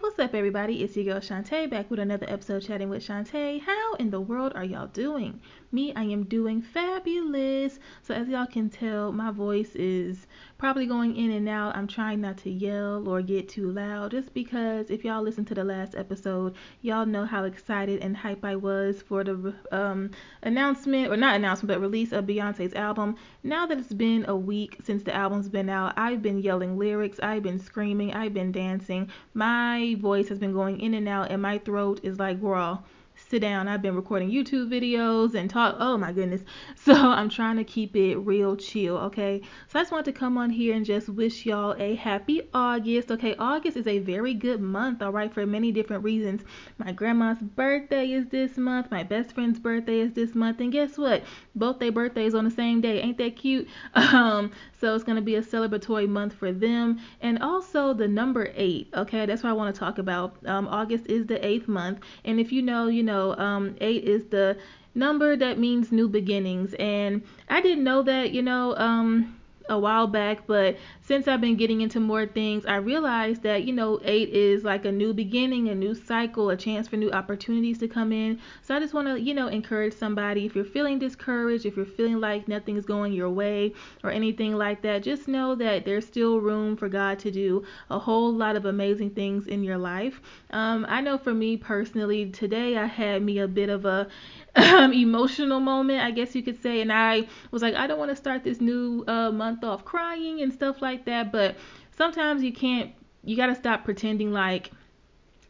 what's up, everybody? It's your girl Shantae back with another episode chatting with Shantae. How in the world are y'all doing? Me, I am doing fabulous. So, as y'all can tell, my voice is probably going in and out. I'm trying not to yell or get too loud just because if y'all listen to the last episode, y'all know how excited and hype I was for the um, announcement, or not announcement, but release of Beyonce's album. Now that it's been a week since the album's been out, I've been yelling lyrics, I've been screaming, I've been dancing. My voice has been going in and out, and my throat is like raw sit down. I've been recording YouTube videos and talk. Oh my goodness. So I'm trying to keep it real chill, okay? So I just wanted to come on here and just wish y'all a happy August. Okay, August is a very good month, all right, for many different reasons. My grandma's birthday is this month. My best friend's birthday is this month. And guess what? Both their birthdays on the same day. Ain't that cute? Um, so it's going to be a celebratory month for them. And also the number eight, okay? That's what I want to talk about. Um, August is the eighth month. And if you know, you know, know, um, eight is the number that means new beginnings, and I didn't know that, you know, um, a while back, but since I've been getting into more things, I realized that, you know, eight is like a new beginning, a new cycle, a chance for new opportunities to come in. So I just want to, you know, encourage somebody if you're feeling discouraged, if you're feeling like nothing's going your way or anything like that, just know that there's still room for God to do a whole lot of amazing things in your life. Um, I know for me personally, today I had me a bit of a um, emotional moment, I guess you could say. And I was like, I don't want to start this new uh, month off crying and stuff like that. But sometimes you can't, you got to stop pretending like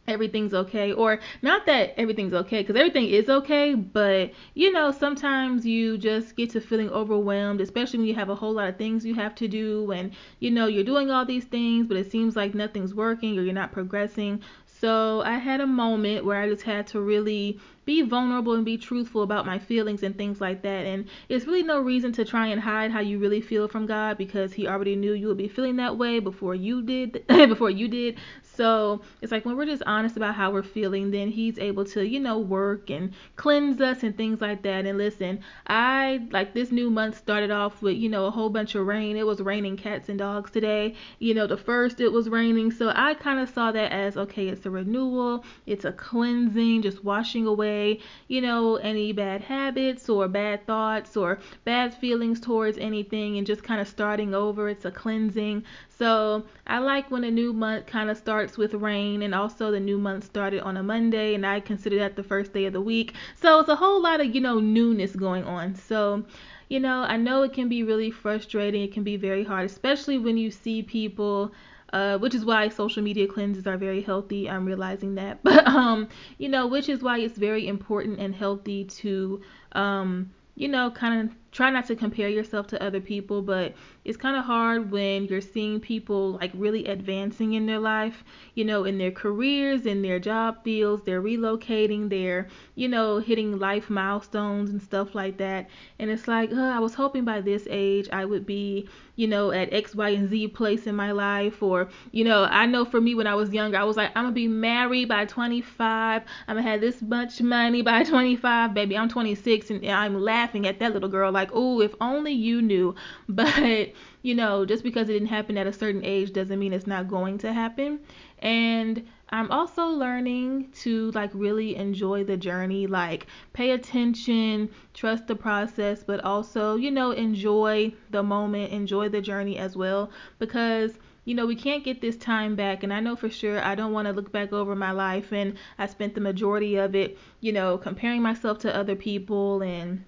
everything's okay or not that everything's okay because everything is okay but you know sometimes you just get to feeling overwhelmed especially when you have a whole lot of things you have to do and you know you're doing all these things but it seems like nothing's working or you're not progressing so I had a moment where I just had to really be vulnerable and be truthful about my feelings and things like that. And it's really no reason to try and hide how you really feel from God because He already knew you would be feeling that way before you did. before you did. So it's like when we're just honest about how we're feeling, then He's able to, you know, work and cleanse us and things like that. And listen, I like this new month started off with, you know, a whole bunch of rain. It was raining cats and dogs today. You know, the first it was raining. So I kind of saw that as okay, it's a renewal, it's a cleansing, just washing away, you know, any bad habits or bad thoughts or bad feelings towards anything and just kind of starting over. It's a cleansing. So I like when a new month kind of starts with rain, and also the new month started on a Monday, and I consider that the first day of the week. So it's a whole lot of, you know, newness going on. So, you know, I know it can be really frustrating, it can be very hard, especially when you see people. Uh, which is why social media cleanses are very healthy. I'm realizing that, but um, you know, which is why it's very important and healthy to um, you know, kind of try not to compare yourself to other people, but it's kind of hard when you're seeing people like really advancing in their life, you know, in their careers, in their job fields, they're relocating, they're, you know, hitting life milestones and stuff like that. And it's like, oh, I was hoping by this age I would be, you know, at X, Y, and Z place in my life. Or, you know, I know for me when I was younger, I was like, I'm going to be married by 25. I'm going to have this much money by 25. Baby, I'm 26 and I'm laughing at that little girl like, oh, if only you knew. But, you know, just because it didn't happen at a certain age doesn't mean it's not going to happen. And I'm also learning to like really enjoy the journey, like pay attention, trust the process, but also, you know, enjoy the moment, enjoy the journey as well because you know, we can't get this time back. And I know for sure I don't want to look back over my life and I spent the majority of it, you know, comparing myself to other people and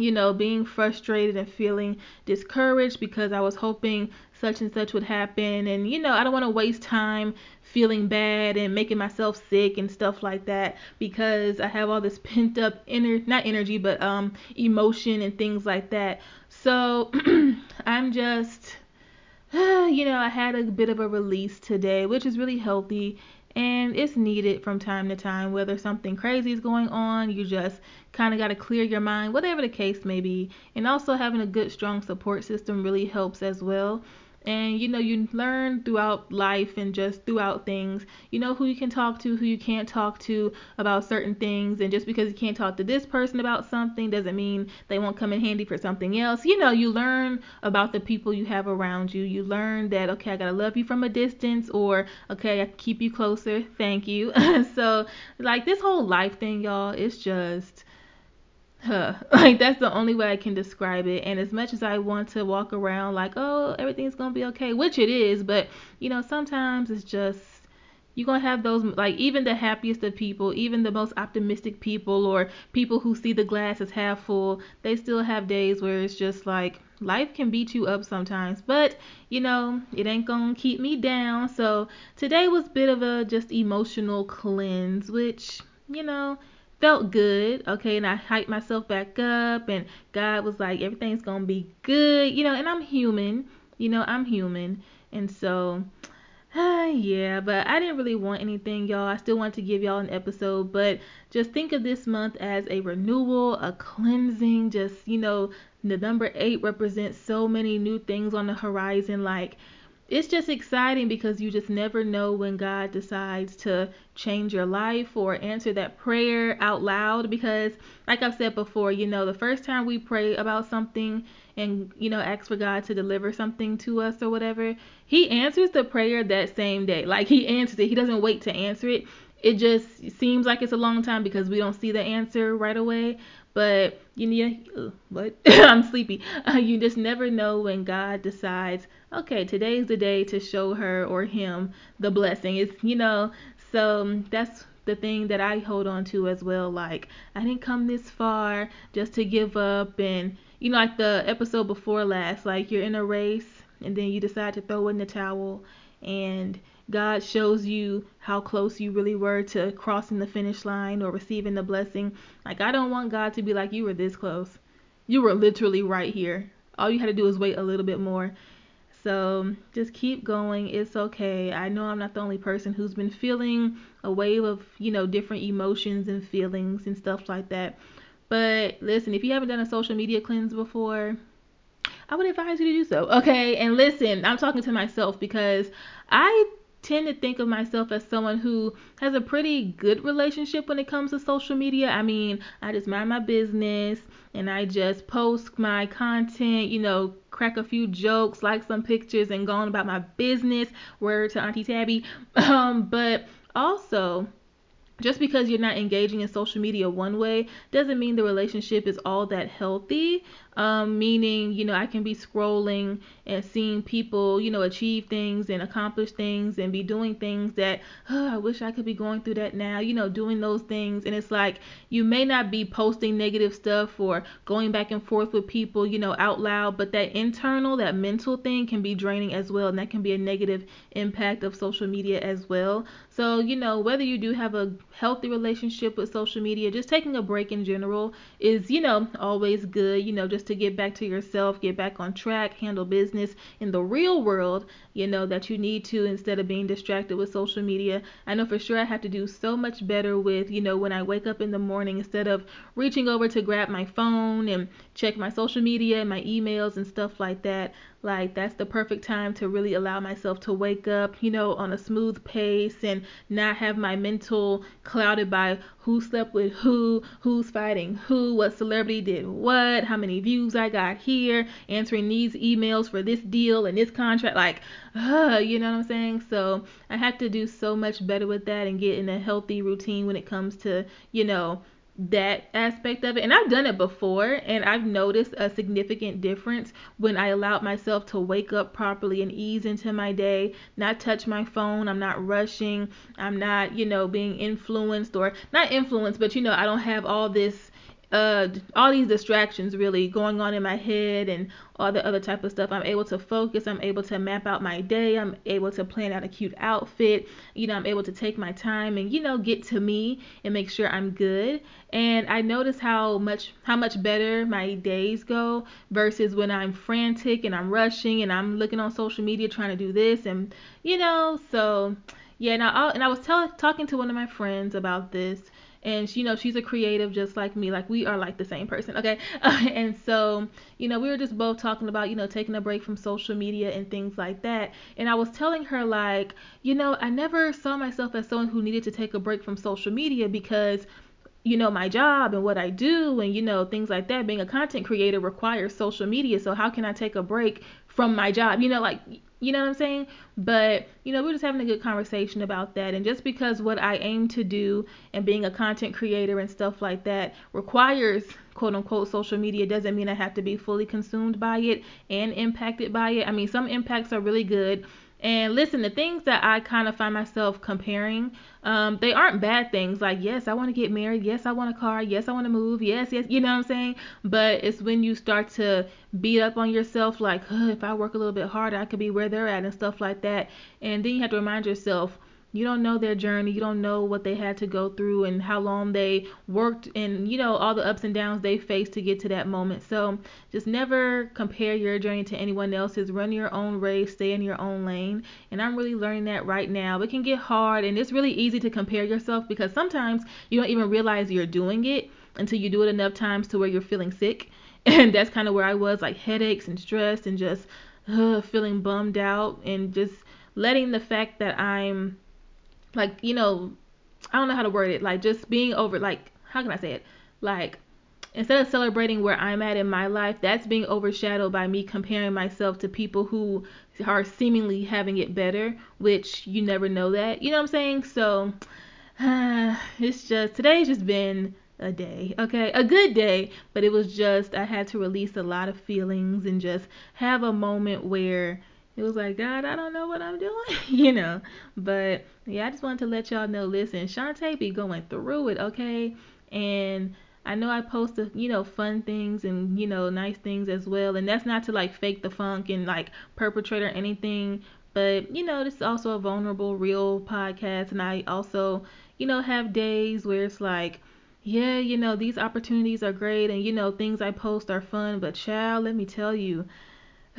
you know, being frustrated and feeling discouraged because I was hoping such and such would happen. And, you know, I don't want to waste time feeling bad and making myself sick and stuff like that because I have all this pent up inner, not energy, but um, emotion and things like that. So I'm just, you know, I had a bit of a release today, which is really healthy and it's needed from time to time. Whether something crazy is going on you just kind of got to clear your mind whatever the case may be. And also having a good strong support system really helps as well and you know you learn throughout life and just throughout things. You know who you can talk to who you can't talk to about certain things. And just because you can't talk to this person about something doesn't mean they won't come in handy for something else. You know you learn about the people you have around you. You learn that okay i gotta love you from a distance or okay i keep you closer. Thank you. So like this whole life thing y'all it's just Like that's the only way I can describe it. And as much as I want to walk around like, oh, everything's gonna be okay, which it is, but you know, sometimes it's just you're gonna have those like even the happiest of people, even the most optimistic people or people who see the glass as half full, they still have days where it's just like life can beat you up sometimes. But you know, it ain't gonna keep me down. So today was a bit of a just emotional cleanse, which, you know, felt good, okay, and I hyped myself back up, and God was like, everything's gonna be good, you know, and I'm human, you know, I'm human, and so, uh, yeah, but I didn't really want anything, y'all. I still want to give y'all an episode, but just think of this month as a renewal, a cleansing, just, you know, the number eight represents so many new things on the horizon, like, it's just exciting because you just never know when God decides to change your life or answer that prayer out loud. Because, like I've said before, you know, the first time we pray about something and, you know, ask for God to deliver something to us or whatever, He answers the prayer that same day. Like, He answers it, He doesn't wait to answer it. It just seems like it's a long time because we don't see the answer right away. But you need what? I'm sleepy. Uh, you just never know when God decides. Okay, today's the day to show her or him the blessing. It's you know. So that's the thing that I hold on to as well. Like I didn't come this far just to give up, and you know, like the episode before last. Like you're in a race and then you decide to throw in the towel, and God shows you how close you really were to crossing the finish line or receiving the blessing. Like, I don't want God to be like, you were this close. You were literally right here. All you had to do is wait a little bit more. So just keep going. It's okay. I know I'm not the only person who's been feeling a wave of, you know, different emotions and feelings and stuff like that. But listen, if you haven't done a social media cleanse before, I would advise you to do so. Okay. And listen, I'm talking to myself because I tend to think of myself as someone who has a pretty good relationship when it comes to social media. I mean, I just mind my business and I just post my content, you know, crack a few jokes, like some pictures, and go on about my business. Word to Auntie Tabby. Um, but also, just because you're not engaging in social media one way doesn't mean the relationship is all that healthy um, meaning you know i can be scrolling and seeing people you know achieve things and accomplish things and be doing things that oh, i wish i could be going through that now you know doing those things. And it's like you may not be posting negative stuff or going back and forth with people you know out loud but that internal that mental thing can be draining as well and that can be a negative impact of social media as well. So you know whether you do have a healthy relationship with social media just taking a break in general is you know always good you know just to get back to yourself, get back on track, handle business in the real world, you know, that you need to instead of being distracted with social media. I know for sure I have to do so much better with, you know, when I wake up in the morning instead of reaching over to grab my phone and check my social media and my emails and stuff like that. Like that's the perfect time to really allow myself to wake up, you know, on a smooth pace and not have my mental clouded by who slept with who, who's fighting who, what celebrity did what, how many views I got here, answering these emails for this deal and this contract. Like, uh, you know what I'm saying? So I have to do so much better with that and get in a healthy routine when it comes to, you know, that aspect of it. And I've done it before and I've noticed a significant difference when I allowed myself to wake up properly and ease into my day, not touch my phone, I'm not rushing, I'm not, you know, being influenced or not influenced, but you know, I don't have all this uh, all these distractions really going on in my head and all the other type of stuff. I'm able to focus. I'm able to map out my day. I'm able to plan out a cute outfit. You know, I'm able to take my time and you know get to me and make sure I'm good. And I notice how much how much better my days go versus when I'm frantic and I'm rushing and I'm looking on social media trying to do this and you know so yeah. Now and I was tell, talking to one of my friends about this and she, you know she's a creative just like me like we are like the same person okay? Uh, and so you know we were just both talking about you know taking a break from social media and things like that. And i was telling her like you know i never saw myself as someone who needed to take a break from social media because you know my job and what I do and you know things like that. Being a content creator requires social media. So how can I take a break from my job? You know like you know what I'm saying? But, you know, we're just having a good conversation about that. And just because what I aim to do and being a content creator and stuff like that requires quote unquote social media doesn't mean I have to be fully consumed by it and impacted by it. I mean, some impacts are really good. And listen, the things that I kind of find myself comparing, um, they aren't bad things. Like, yes, I want to get married. Yes, I want a car. Yes, I want to move. Yes, yes, you know what I'm saying? But it's when you start to beat up on yourself, like, huh, if I work a little bit harder, I could be where they're at and stuff like that. And then you have to remind yourself, you don't know their journey. You don't know what they had to go through and how long they worked and, you know, all the ups and downs they faced to get to that moment. So just never compare your journey to anyone else's. Run your own race, stay in your own lane. And I'm really learning that right now. It can get hard and it's really easy to compare yourself because sometimes you don't even realize you're doing it until you do it enough times to where you're feeling sick. And that's kind of where I was like headaches and stress and just uh, feeling bummed out and just letting the fact that I'm like you know i don't know how to word it like just being over like how can i say it like instead of celebrating where i'm at in my life that's being overshadowed by me comparing myself to people who are seemingly having it better which you never know that you know what i'm saying so uh, it's just today's just been a day, okay? A good day, but it was just I had to release a lot of feelings and just have a moment where it was like, God, I don't know what I'm doing, you know. But yeah, I just wanted to let y'all know. Listen, Shantae be going through it, okay? And I know I post, a, you know, fun things and you know, nice things as well. And that's not to like fake the funk and like perpetrate or anything. But you know, this is also a vulnerable, real podcast, and I also, you know, have days where it's like. Yeah, you know, these opportunities are great and you know, things I post are fun, but child, let me tell you,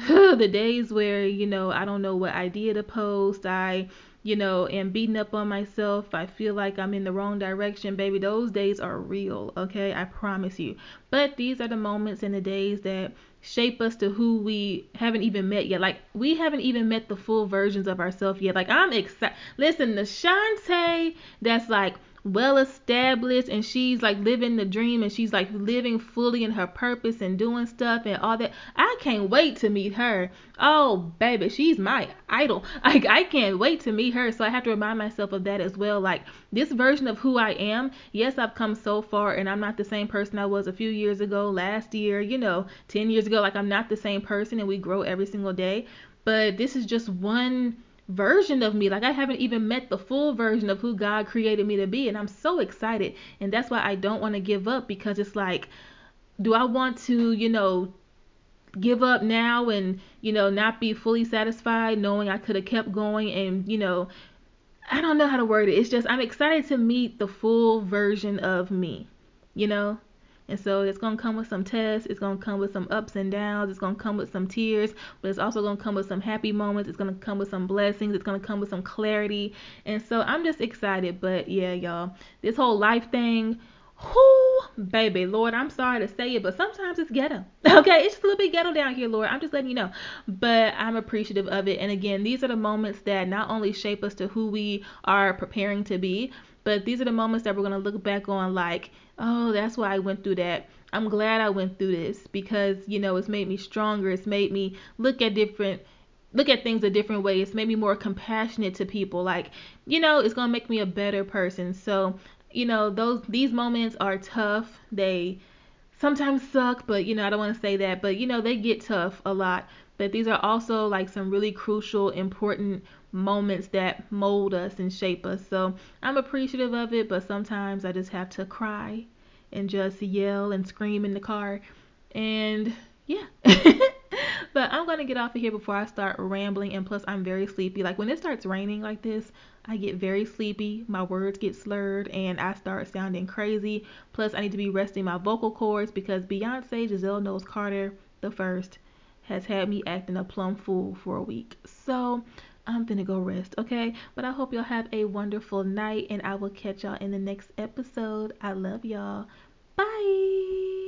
the days where, you know, I don't know what idea to post, I, you know, am beating up on myself, I feel like I'm in the wrong direction, baby, those days are real, okay? I promise you. But these are the moments and the days that shape us to who we haven't even met yet. Like we haven't even met the full versions of ourselves yet. Like I'm excited. Listen, the Shantae that's like well established and she's like living the dream and she's like living fully in her purpose and doing stuff and all that. I can't wait to meet her. Oh, baby, she's my idol. Like I can't wait to meet her. So I have to remind myself of that as well. Like this version of who I am, yes, I've come so far and I'm not the same person I was a few years ago, last year, you know, 10 years ago. Like I'm not the same person and we grow every single day. But this is just one version of me. Like I haven't even met the full version of who God created me to be. And I'm so excited. And that's why I don't want to give up because it's like, do I want to, you know, give up now and, you know, not be fully satisfied knowing I could have kept going and, you know, I don't know how to word it. It's just I'm excited to meet the full version of me, you know? And so it's going to come with some tests. It's going to come with some ups and downs. It's going to come with some tears, but it's also going to come with some happy moments. It's going to come with some blessings. It's going to come with some clarity. And so I'm just excited. But yeah, y'all, this whole life thing, whoo, baby, Lord, I'm sorry to say it, but sometimes it's ghetto. Okay, it's just a little bit ghetto down here, Lord. I'm just letting you know. But I'm appreciative of it. And again, these are the moments that not only shape us to who we are preparing to be, but these are the moments that we're going to look back on like, oh, that's why I went through that. I'm glad I went through this because, you know, it's made me stronger. It's made me look at different look at things a different way. It's made me more compassionate to people. Like, you know, it's going to make me a better person. So, you know, those these moments are tough. They sometimes suck, but you know, I don't want to say that, but you know, they get tough a lot. But these are also like some really crucial, important moments that mold us and shape us. So I'm appreciative of it, but sometimes I just have to cry and just yell and scream in the car. And yeah. but I'm going to get off of here before I start rambling. And plus, I'm very sleepy. Like when it starts raining like this, I get very sleepy. My words get slurred and I start sounding crazy. Plus, I need to be resting my vocal cords because Beyonce Giselle Knowles Carter, the first, has had me acting a plum fool for a week. So I'm gonna go rest, okay? But I hope y'all have a wonderful night and I will catch y'all in the next episode. I love y'all. Bye.